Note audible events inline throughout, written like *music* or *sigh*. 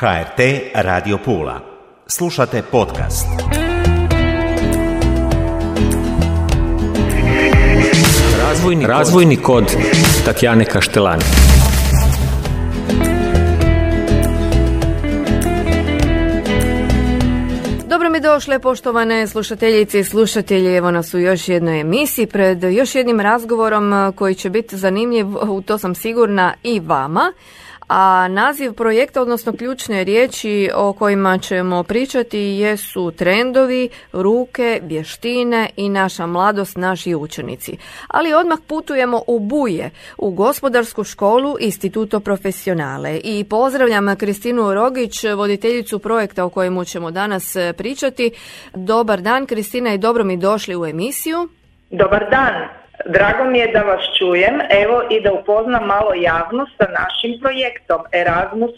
HRT Radio Pula. Slušate podcast. Razvojni, Razvojni kod Tatjane Kaštelani. Dobro mi došle, poštovane slušateljice i slušatelji. Evo nas u još jednoj emisiji pred još jednim razgovorom koji će biti zanimljiv, u to sam sigurna i vama a naziv projekta, odnosno ključne riječi o kojima ćemo pričati jesu trendovi, ruke, vještine i naša mladost, naši učenici. Ali odmah putujemo u Buje, u gospodarsku školu Instituto Profesionale i pozdravljam Kristinu Rogić, voditeljicu projekta o kojemu ćemo danas pričati. Dobar dan Kristina i dobro mi došli u emisiju. Dobar dan. Drago mi je da vas čujem, evo i da upoznam malo javnost sa našim projektom Erasmus+.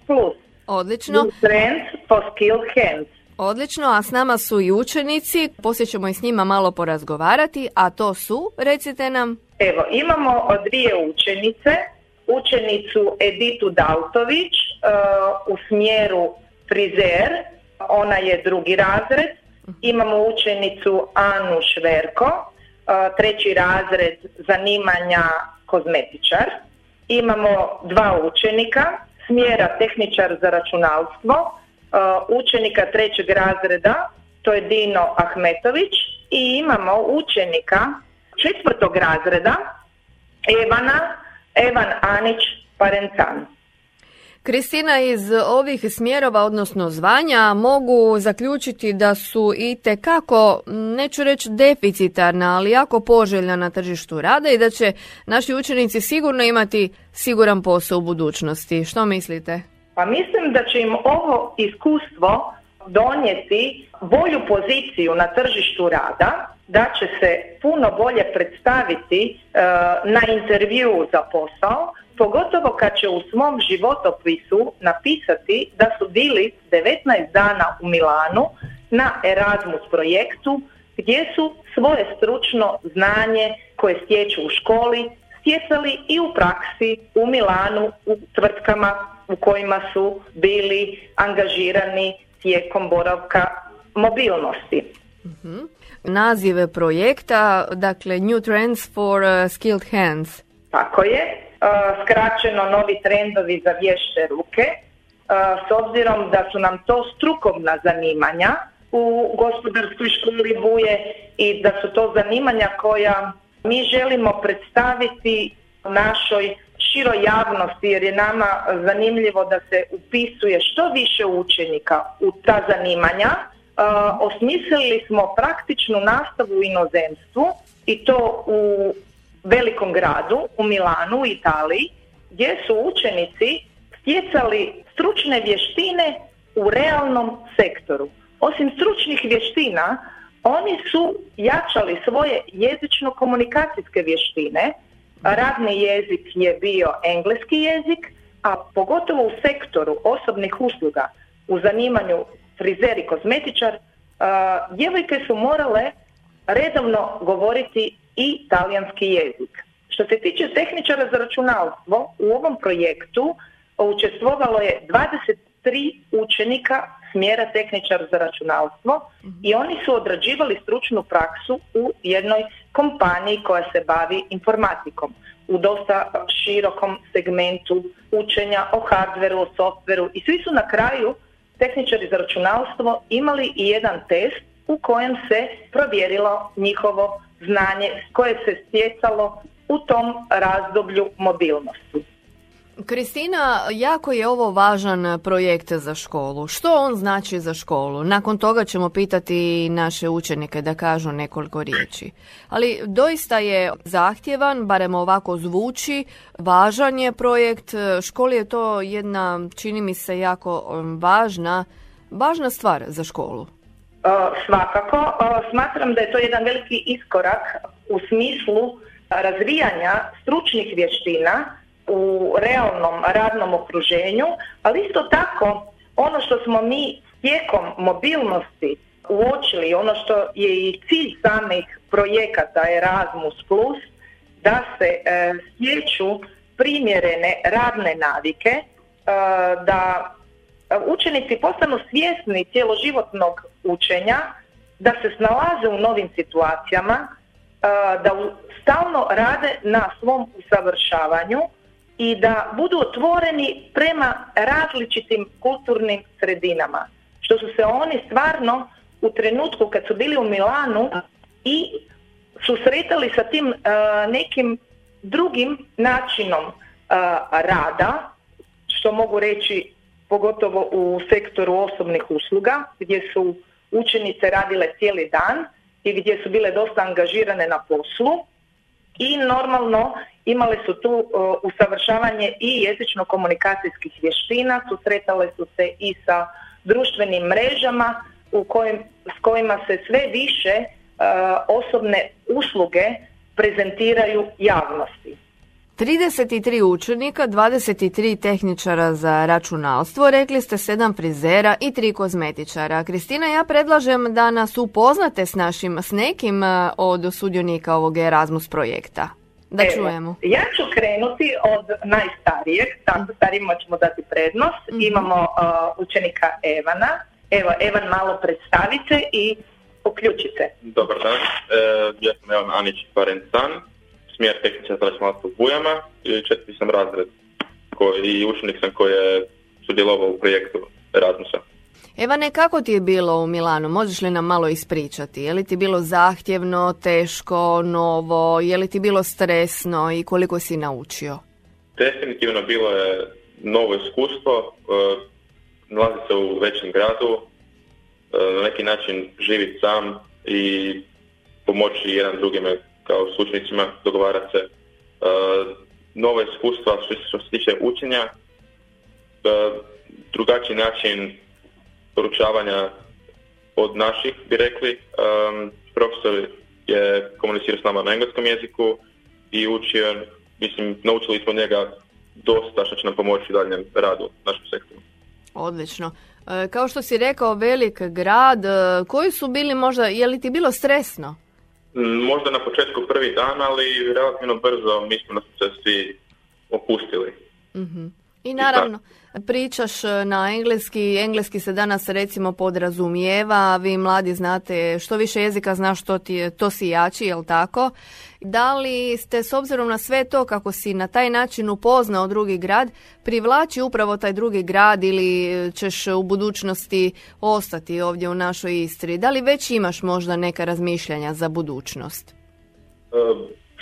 Odlično. Trend for skill hands. Odlično, a s nama su i učenici, poslije ćemo i s njima malo porazgovarati, a to su, recite nam. Evo, imamo dvije učenice, učenicu Editu Dautović uh, u smjeru frizer, ona je drugi razred, imamo učenicu Anu Šverko, treći razred zanimanja kozmetičar. Imamo dva učenika, smjera tehničar za računalstvo, učenika trećeg razreda, to je Dino Ahmetović i imamo učenika četvrtog razreda, Evana, Evan Anić Parencan. Kristina, iz ovih smjerova, odnosno zvanja, mogu zaključiti da su i tekako, neću reći deficitarna, ali jako poželjna na tržištu rada i da će naši učenici sigurno imati siguran posao u budućnosti. Što mislite? Pa mislim da će im ovo iskustvo donijeti bolju poziciju na tržištu rada, da će se puno bolje predstaviti e, na intervju za posao, pogotovo kad će u svom životopisu napisati da su bili 19 dana u Milanu na Erasmus projektu gdje su svoje stručno znanje koje stječu u školi stjecali i u praksi u Milanu u tvrtkama u kojima su bili angažirani tijekom boravka mobilnosti. uh Nazive projekta, dakle New Trends for uh, Skilled Hands. Tako je, skraćeno novi trendovi za vješte ruke, s obzirom da su nam to strukovna zanimanja u gospodarskoj školi Buje i da su to zanimanja koja mi želimo predstaviti našoj široj javnosti jer je nama zanimljivo da se upisuje što više učenika u ta zanimanja. osmislili smo praktičnu nastavu u inozemstvu i to u velikom gradu, u Milanu, u Italiji, gdje su učenici stjecali stručne vještine u realnom sektoru. Osim stručnih vještina, oni su jačali svoje jezično-komunikacijske vještine. Radni jezik je bio engleski jezik, a pogotovo u sektoru osobnih usluga, u zanimanju frizer i kozmetičar, djevojke su morale redovno govoriti i talijanski jezik. Što se tiče tehničara za računalstvo, u ovom projektu učestvovalo je 23 učenika smjera tehničar za računalstvo i oni su odrađivali stručnu praksu u jednoj kompaniji koja se bavi informatikom u dosta širokom segmentu učenja o hardveru, o softveru i svi su na kraju tehničari za računalstvo imali i jedan test u kojem se provjerilo njihovo znanje koje se stjecalo u tom razdoblju mobilnosti. Kristina, jako je ovo važan projekt za školu. Što on znači za školu? Nakon toga ćemo pitati naše učenike da kažu nekoliko riječi. Ali doista je zahtjevan, barem ovako zvuči, važan je projekt. Školi je to jedna, čini mi se, jako um, važna, važna stvar za školu. Svakako, smatram da je to jedan veliki iskorak u smislu razvijanja stručnih vještina u realnom radnom okruženju, ali isto tako ono što smo mi tijekom mobilnosti uočili, ono što je i cilj samih projekata Erasmus+, da se e, stječu primjerene radne navike, e, da učenici postanu svjesni cjeloživotnog učenja, da se snalaze u novim situacijama, da stalno rade na svom usavršavanju i da budu otvoreni prema različitim kulturnim sredinama. Što su se oni stvarno u trenutku kad su bili u Milanu i susretali sa tim nekim drugim načinom rada, što mogu reći pogotovo u sektoru osobnih usluga, gdje su učenice radile cijeli dan i gdje su bile dosta angažirane na poslu i normalno imale su tu uh, usavršavanje i jezično-komunikacijskih vještina, susretale su se i sa društvenim mrežama u kojim, s kojima se sve više uh, osobne usluge prezentiraju javnosti. 33 učenika, 23 tehničara za računalstvo, rekli ste 7 frizera i 3 kozmetičara. Kristina, ja predlažem da nas upoznate s našim, s nekim e, od sudionika ovog Erasmus projekta. Da Evo, čujemo. Ja ću krenuti od najstarijeg, tako starijima ćemo dati prednost. Mhm. Imamo uh, učenika Evana. Evo, Evan malo predstavite i uključite. Dobar dan, e, ja sam Evan Anić Parencan smjer tehničar računalstva u Bujama i četvrti sam razred koji, i učenik sam koji je sudjelovao u projektu Erasmusa. Evane, kako ti je bilo u Milanu? Možeš li nam malo ispričati? Je li ti bilo zahtjevno, teško, novo? Je li ti bilo stresno i koliko si naučio? Definitivno bilo je novo iskustvo. E, nalazi se u većem gradu. E, na neki način živiti sam i pomoći jedan drugime kao s učenicima, dogovarati se. Uh, nova iskustva što, se tiče učenja, uh, drugačiji način poručavanja od naših, bi rekli. Um, profesor je komunicirao s nama na engleskom jeziku i učio, mislim, naučili smo njega dosta što će nam pomoći u daljem radu našem sektoru. Odlično. E, kao što si rekao, velik grad, koji su bili možda, je li ti bilo stresno? Možda na početku prvi dan, ali relativno brzo da su se svi opustili. mm I naravno, pričaš e, na engleski, engleski se danas recimo podrazumijeva, vi mladi znate što više jezika znaš što ti to si jači, jel tako? Da li ste s obzirom na sve to kako si na taj način upoznao drugi grad, privlači upravo taj drugi grad ili ćeš u budućnosti ostati ovdje u našoj Istri? Da li već imaš možda neka razmišljanja za budućnost? E,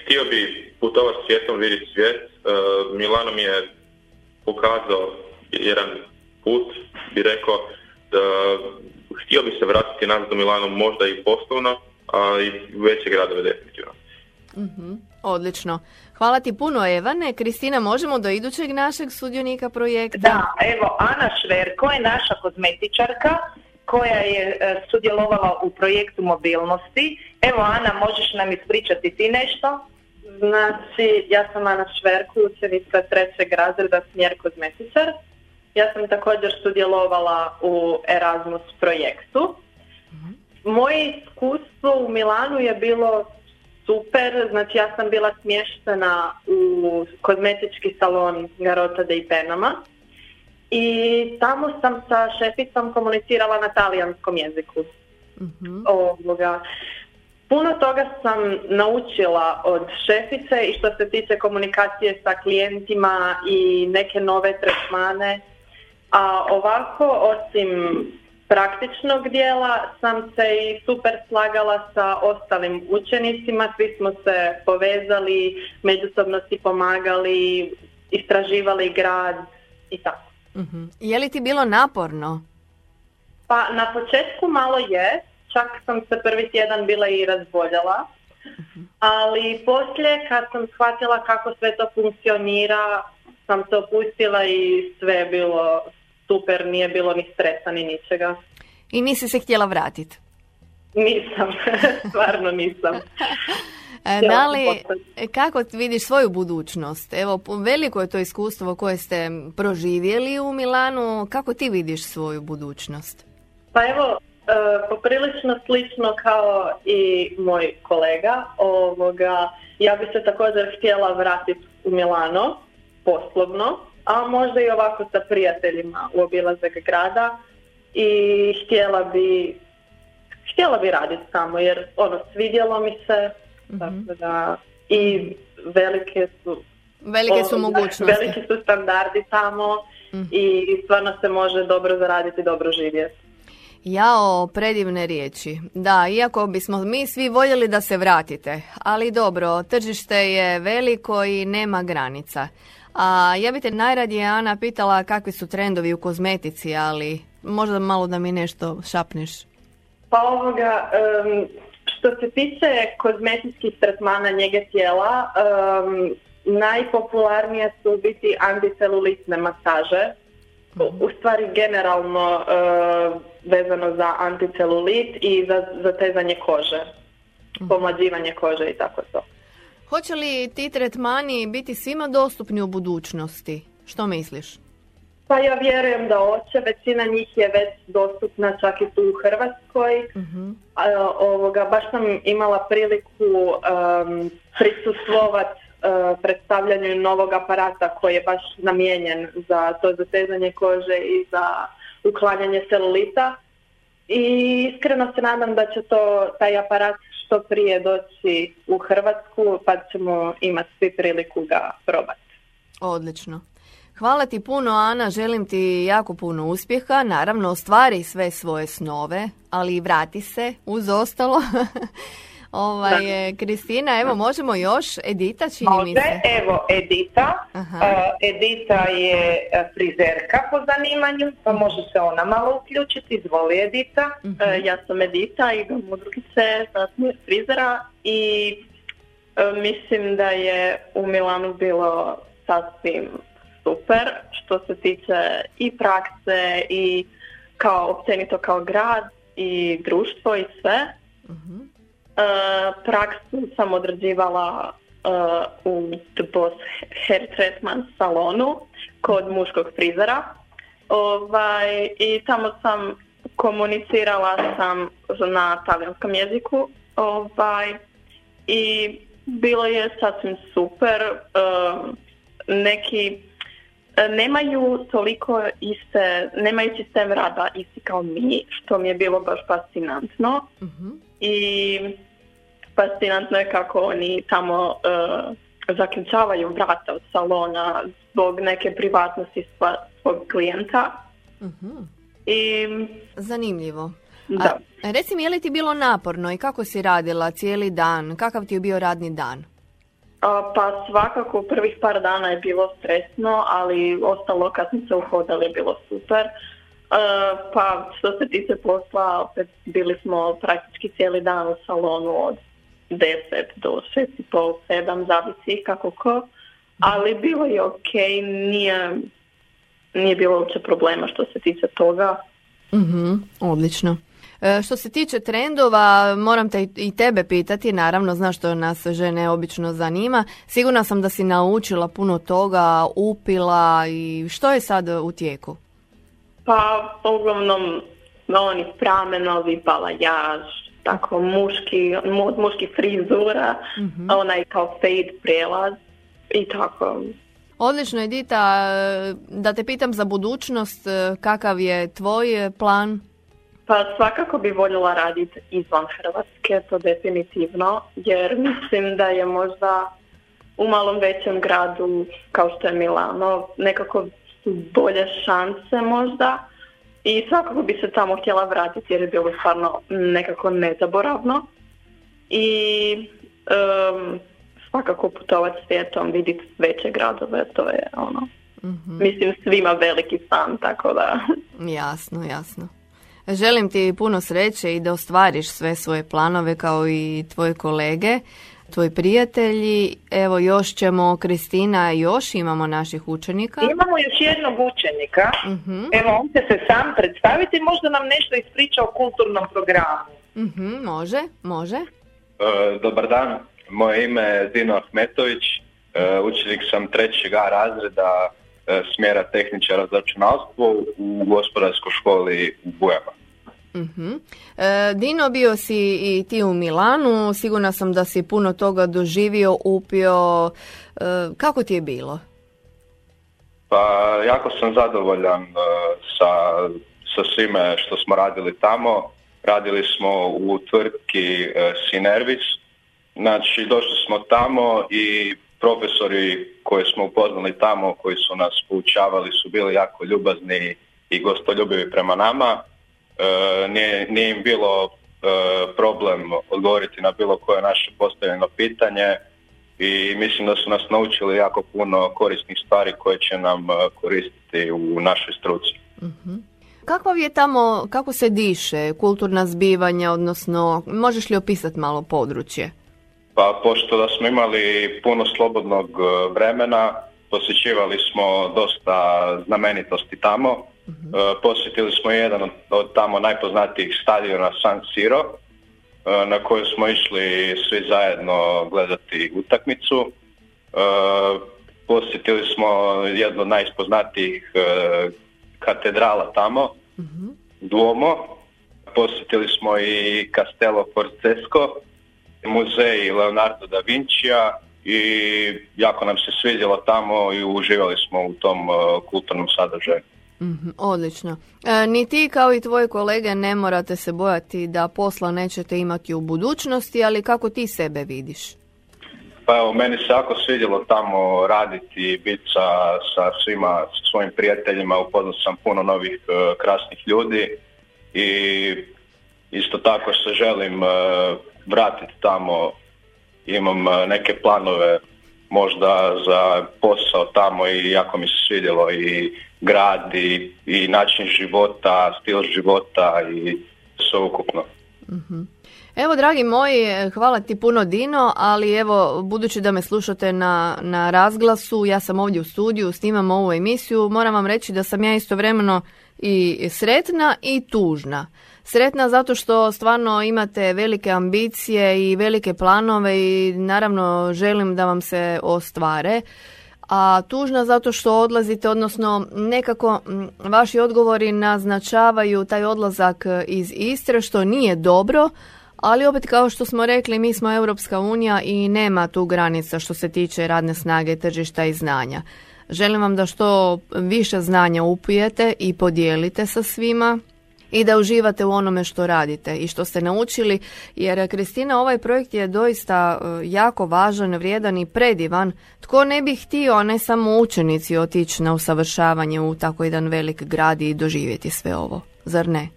htio bi putovati svijetom, vidjeti svijet. E, Milano mi je pokazao jedan put, bi rekao, da htio bi se vratiti nazad do Milano možda i poslovno, a i veće gradove definitivno. mm Odlično. Hvala ti puno Evane. Kristina, možemo do idućeg našeg sudionika projekta? Da, evo Ana Šverko je naša kozmetičarka koja je e, sudjelovala u projektu mobilnosti. Evo Ana, možeš nam ispričati ti nešto? Znači, ja sam Ana Šverku, učenica trećeg razreda smjer kozmetičar. Ja sam također sudjelovala u Erasmus projektu. Moje iskustvo u Milanu je bilo super, znači ja sam bila smještena u kozmetički salon Garota de Ipenama i tamo sam sa šeficom komunicirala na talijanskom jeziku. mm Ovoga. Puno toga sam naučila od šefice i što se tiče komunikacije sa klijentima i neke nove tretmane. A ovako, osim praktičnog dijela, sam se i super slagala sa ostalim učenicima. Svi smo se povezali, međusobno si pomagali, istraživali grad i tako. uh Je li ti bilo naporno? Pa na početku malo je, čak sam se prvi tjedan bila i razboljela. Ali poslije kad sam shvatila kako sve to funkcionira, sam se opustila i sve je bilo super, nije bilo ni stresa ni ničega. I nisi se htjela vratiti? Nisam, *laughs* stvarno nisam. E, da li, kako vidiš svoju budućnost? Evo, veliko je to iskustvo koje ste proživjeli u Milanu. Kako ti vidiš svoju budućnost? Pa evo, e, poprilično slično kao i moj kolega. Ovoga, ja bi se također htjela vratiti u Milano, poslovno a možda i ovako sa prijateljima u obilazak grada i htjela bi htjela bi raditi tamo jer ono svidjelo mi se tako da i velike su Velike su mogućnosti. veliki su standardi tamo i stvarno se može dobro zaraditi, dobro živjeti. Jao, predivne riječi. Da, iako bismo mi svi voljeli da se vratite, ali dobro, tržište je veliko i nema granica. A ja bi te najradije, Ana, pitala kakvi su trendovi u kozmetici, ali možda malo da mi nešto šapneš. Pa ovoga, em, što se tiče kozmetičkih tretmana njege tijela, em, najpopularnije su biti anticelulitne masaže. U- stvari generalno vezano za anticelulit i za zatezanje kože, pomlađivanje kože i tako to. Hoće li ti tretmani biti svima dostupni u budućnosti? Što misliš? Pa ja vjerujem da hoće, većina njih je već dostupna čak i tu u Hrvatskoj. A, ovoga, baš sam imala priliku um, prisustvovat uh, predstavljanju novog aparata koji je baš namijenjen za to zatezanje kože i za uklanjanje celulita. I iskreno se nadam da će to, taj aparat što prije doći u Hrvatsku pa ćemo imati svi priliku ga probati. Odlično. Hvala ti puno, Ana. Želim ti jako puno uspjeha. Naravno, ostvari sve svoje snove, ali i vrati se uz ostalo. *laughs* ovaj, e, Kristina, evo, možemo još. Edita, čini mi Može, se. evo Edita. Aha. E, Edita je e, frizerka po zanimanju, pa može se ona malo uključiti. Izvoli Edita. E, ja sam Edita, idem u drugice za smjer frizera i mislim da je u Milanu bilo sasvim super što se tiče i prakse i kao općenito kao grad i društvo i sve. E, praksu sam odrađivala e, u The Boss Hair Treatment salonu kod muškog frizera. Ovaj, I tamo sam komunicirala sam na talijanskom jeziku ovaj, i bilo je sasvim super. Um, neki e, nemaju toliko iste, nemaju sistem rada isti kao mi, što mi je bilo baš fascinantno. I fascinantno je kako oni tamo e, zaključavaju vrata od salona zbog neke privatnosti svog klijenta. I Zanimljivo. Da. A, reci mi, je li ti bilo naporno i kako si radila cijeli dan? Kakav ti je bio radni dan? A, Pa svakako prvih par dana je bilo stresno, ali ostalo kad smo se uhodali je bilo super. E, pa što se tiče posla, opet bili smo praktički cijeli dan u salonu od 10 do 6 i pol, 7, zavisi kako ko. Ali bilo je ok, nije, nije bilo uopće problema što se tiče toga. Mhm, odlično. E, Što se tiče trendova, moram te i- i tebe pitati, naravno, znaš što nas žene obično zanima. Sigurna sam da si naučila puno toga, upila i što je sad u tijeku? Pa uglavnom oni pramenovi, balajaž, tako muški, mu, muški frizura, onaj kao fade prijelaz i tako. Odlično, Edita, da te pitam za budućnost, kakav je tvoj plan? Pa svakako bi voljela raditi izvan Hrvatske, to definitivno, jer mislim da je možda u malom većem gradu kao što je Milano nekako su bolje šanse možda i svakako bi se tamo htjela vratiti jer je bilo stvarno nekako nezaboravno. I em, svakako putovati svijetom, vidjeti veće gradove, to je ono, mislim svima veliki san, tako da. Jasno, jasno. Želim ti puno sreće i da ostvariš sve svoje planove kao i tvoje kolege, tvoji prijatelji. Evo još ćemo, Kristina, još imamo naših učenika. Imamo još jednog učenika. Mhm. Evo, on će se sam predstaviti i možda nam nešto ispriča o kulturnom programu. Mhm, može, može. E, Dobar dan, moje ime je Dino Ahmetović, e, učenik sam trećeg A razreda e, smjera tehničara za računalstvo u gospodarskoj školi u Bujama. Mhm. E, Dino, bio si i ti u Milanu, sigurna sam da si puno toga doživio, upio. E, kako ti je bilo? Pa jako sam zadovoljan e, sa, sa svime što smo radili tamo. Radili smo u tvrtki e, Sinervis. Znači došli smo tamo i profesori koje smo upoznali tamo, koji su nas poučavali su bili jako ljubazni i gostoljubivi prema nama. E, nije, nije im bilo problem odgovoriti na bilo koje naše postavljeno pitanje i mislim da su nas naučili jako puno korisnih stvari koje će nam e, koristiti u našoj struci. uh Kako je tamo, kako se diše, kulturna zbivanja, odnosno možeš li opisati malo područje? Pa pošto da smo imali puno slobodnog e, vremena, posjećivali smo dosta znamenitosti tamo. Uh Posjetili smo jedan od tamo najpoznatijih stadiona San Siro, E, na koju smo išli svi zajedno gledati utakmicu. E, posjetili smo jednu od najspoznatijih e, katedrala tamo, Duomo. Posjetili smo i Castello Forzesco, muzej Leonardo da Vincija i jako nam se svidjelo tamo i uživali smo u tom kulturnom sadržaju. Mm, odlično. E, ni ti kao i tvoje kolege ne morate se bojati da posla nećete imati u budućnosti, ali kako ti sebe vidiš? Pa evo, meni se jako svidjelo tamo raditi, biti sa, sa svima, sa svojim prijateljima, upoznao sam puno novih e, krasnih ljudi i isto tako se želim uh, vratiti tamo, imam neke planove možda za posao tamo i jako mi se svidjelo i grad i, i način života, stil života i sve ukupno. Mhm. Evo, dragi moji, hvala ti puno Dino, ali evo, budući da me slušate na, na razglasu, ja sam ovdje u studiju, snimam ovu emisiju, moram vam reći da sam ja istovremeno i sretna i tužna. Sretna zato što stvarno imate velike ambicije i velike planove i naravno želim da vam se ostvare a tužna zato što odlazite, odnosno nekako vaši odgovori naznačavaju taj odlazak iz Istre, što nije dobro, ali opet kao što smo rekli, mi smo Europska unija i nema tu granica što se tiče radne snage, tržišta i znanja. Želim vam da što više znanja upijete i podijelite sa svima, i da uživate u onome što radite i što ste naučili jer Kristina ovaj projekt je doista e, jako važan, vrijedan i predivan. Tko ne bi htio, ne samo učenici otići na usavršavanje u tako jedan velik grad i doživjeti sve ovo, zar ne?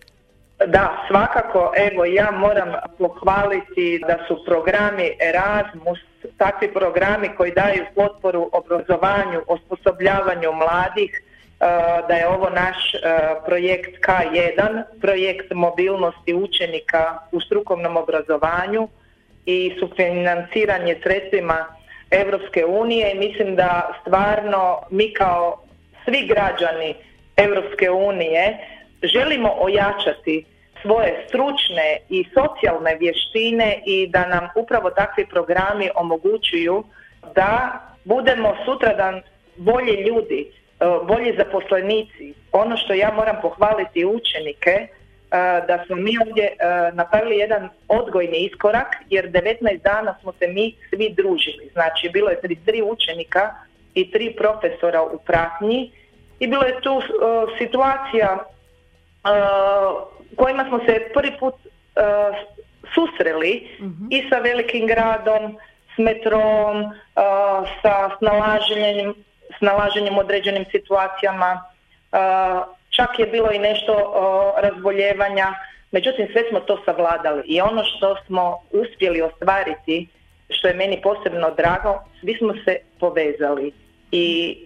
Da, svakako, evo ja moram pohvaliti da su programi Erasmus, takvi programi koji daju potporu obrazovanju, osposobljavanju mladih, da je ovo naš projekt K1, projekt mobilnosti učenika u strukovnom obrazovanju i sufinanciranje sredstvima Europske unije. I mislim da stvarno mi kao svi građani Europske unije želimo ojačati svoje stručne i socijalne vještine i da nam upravo takvi programi omogućuju da budemo sutradan bolji ljudi, E, bolji zaposlenici. Ono što ja moram pohvaliti učenike, e, da smo mi ovdje e, napravili jedan odgojni iskorak, jer 19 dana smo se mi svi družili. Znači, bilo je tri učenika i tri profesora u pratnji i bilo je tu situacija kojima smo se prvi put susreli mhm. i sa velikim gradom, s metrom, sa snalaženjem snalaženjem određenim situacijama, čak je bilo i nešto razboljevanja, međutim sve smo to savladali i ono što smo uspjeli ostvariti, što je meni posebno drago, svi smo se povezali. I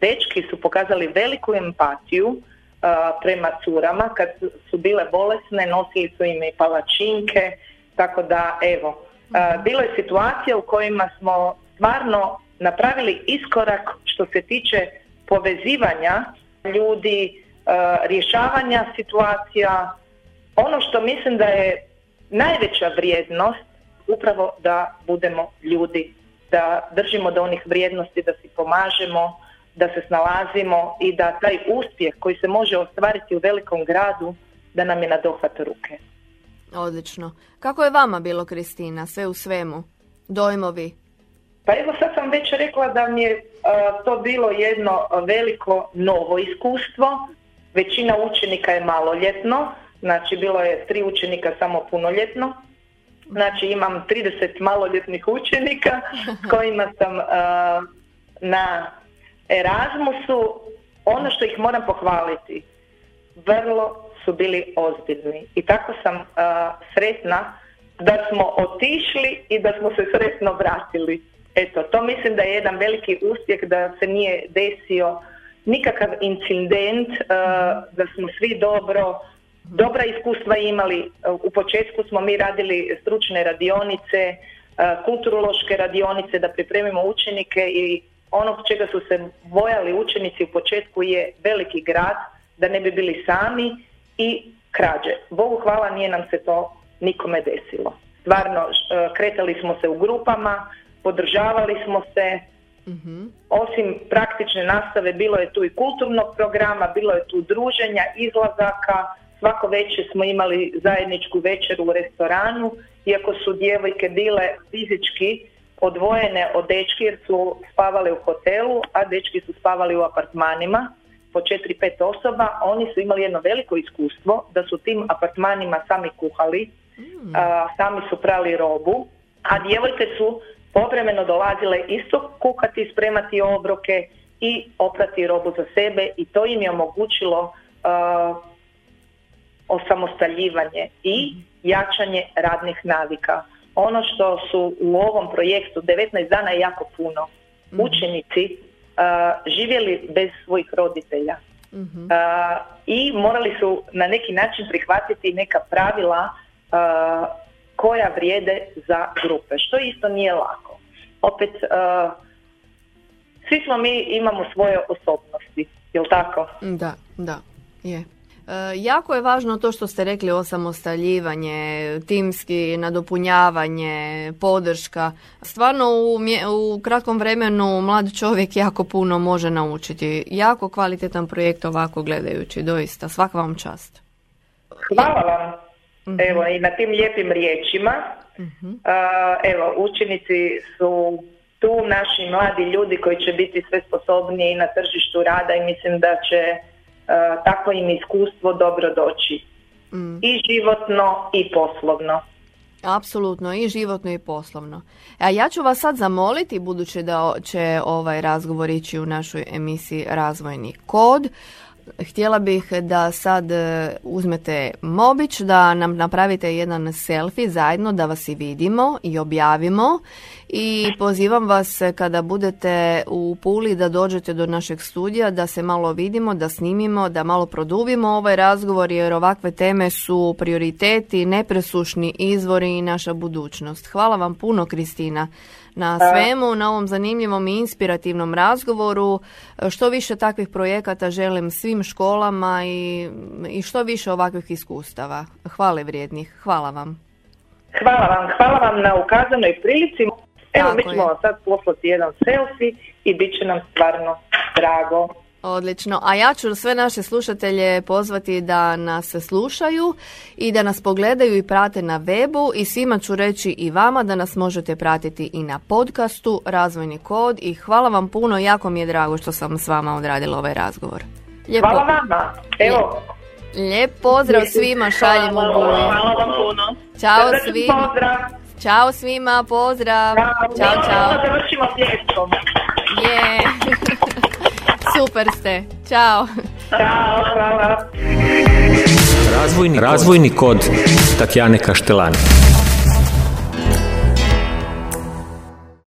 dečki su pokazali veliku empatiju prema curama kad su bile bolesne, nosili su im i palačinke, tako da evo, bilo je situacija u kojima smo stvarno napravili iskorak što se tiče povezivanja ljudi, e, rješavanja situacija. Ono što mislim da je najveća vrijednost upravo da budemo ljudi, da držimo do onih vrijednosti, da si pomažemo, da se snalazimo i da taj uspjeh koji se može ostvariti u velikom gradu, da nam je na dohvat ruke. Odlično. Kako je vama bilo, Kristina, sve u svemu? Dojmovi? Pa evo sad sam već rekla da mi je to bilo jedno veliko novo iskustvo. Većina učenika je maloljetno, znači bilo je tri učenika samo punoljetno. Znači imam 30 maloljetnih učenika s *laughs* kojima sam na Erasmusu. Ono što ih moram pohvaliti, vrlo su bili ozbiljni i tako sam sretna da smo otišli i da smo se sretno vratili. Eto, to mislim da je jedan veliki uspjeh da se nije desio nikakav incident, da smo svi dobro, dobra iskustva imali. U početku smo mi radili stručne radionice, kulturološke radionice da pripremimo učenike i onog čega su se bojali učenici u početku je veliki grad, da ne bi bili sami i krađe. Bogu hvala nije nam se to nikome desilo. Stvarno, e, kretali smo se u grupama, podržavali smo se, mhm. osim praktične nastave bilo je tu i kulturnog programa, bilo je tu druženja, izlazaka, svako večer smo imali zajedničku večeru u restoranu, iako su djevojke bile fizički odvojene od dečki jer su spavali u hotelu, a dečki su spavali u apartmanima po 4-5 osoba, oni su imali jedno veliko iskustvo da su tim apartmanima sami kuhali, mm. sami su prali robu, a djevojke su povremeno dolazile isto kuhati, spremati obroke i oprati robu za sebe i to im je omogućilo osamostaljivanje i jačanje radnih navika. Ono što su u ovom projektu 19 dana je jako puno. Mhm. Učenici živjeli bez svojih roditelja mhm. i morali su na neki način prihvatiti neka pravila koja vrijede za grupe, što isto nije lako. Opet, svi smo mi imamo svoje osobnosti, jel tako? Da, da, je. E, jako je važno to što ste rekli osamostaljivanje, timski nadopunjavanje, podrška. Stvarno u, u kratkom vremenu mlad čovjek jako puno može naučiti. Jako kvalitetan projekt ovako gledajući, doista. Svaka vam čast. Hvala vam. Mhm. Evo i na tim lijepim riječima. Uh evo, učenici su tu naši mladi ljudi koji će biti sve sposobniji na tržištu rada i mislim da će E, takvo im iskustvo dobro doći. Mm. I životno i poslovno. Apsolutno i životno i poslovno. A ja ću vas sad zamoliti, budući da će ovaj razgovor ići u našoj emisiji Razvojni kod, Htjela bih da sad e, uzmete mobić, da nam napravite jedan selfie zajedno, da vas i vidimo i objavimo i pozivam vas kada budete u Puli da dođete do našeg studija, da se malo vidimo, da snimimo, da malo produbimo ovaj razgovor jer ovakve teme su prioriteti, nepresušni izvori i naša budućnost. Hvala vam puno Kristina na svemu, na ovom zanimljivom i inspirativnom razgovoru. Što više takvih projekata želim svim školama i, i što više ovakvih iskustava. Hvale vrijednih. Hvala vam. Hvala vam. Hvala vam na ukazanoj prilici. Evo, mi ćemo vam sad poslati jedan selfie i bit će nam stvarno drago. Odlično. A ja ću sve naše slušatelje pozvati da nas slušaju i da nas pogledaju i prate na webu i svima ću reći i vama da nas možete pratiti i na podcastu Razvojni kod i hvala vam puno, jako mi je drago što sam s vama odradila ovaj razgovor. Lijepo. Hvala vama. Evo. Lijep pozdrav svima, šaljemo Hvala vam puno. Ćao svima. Pozdrav. Ćao svima, pozdrav. Ćao, čao. Završimo pjeskom. Je. *laughs* Super ste. Ćao. Ćao, hvala. Razvojni, Razvojni kod Tatjane Kaštelani.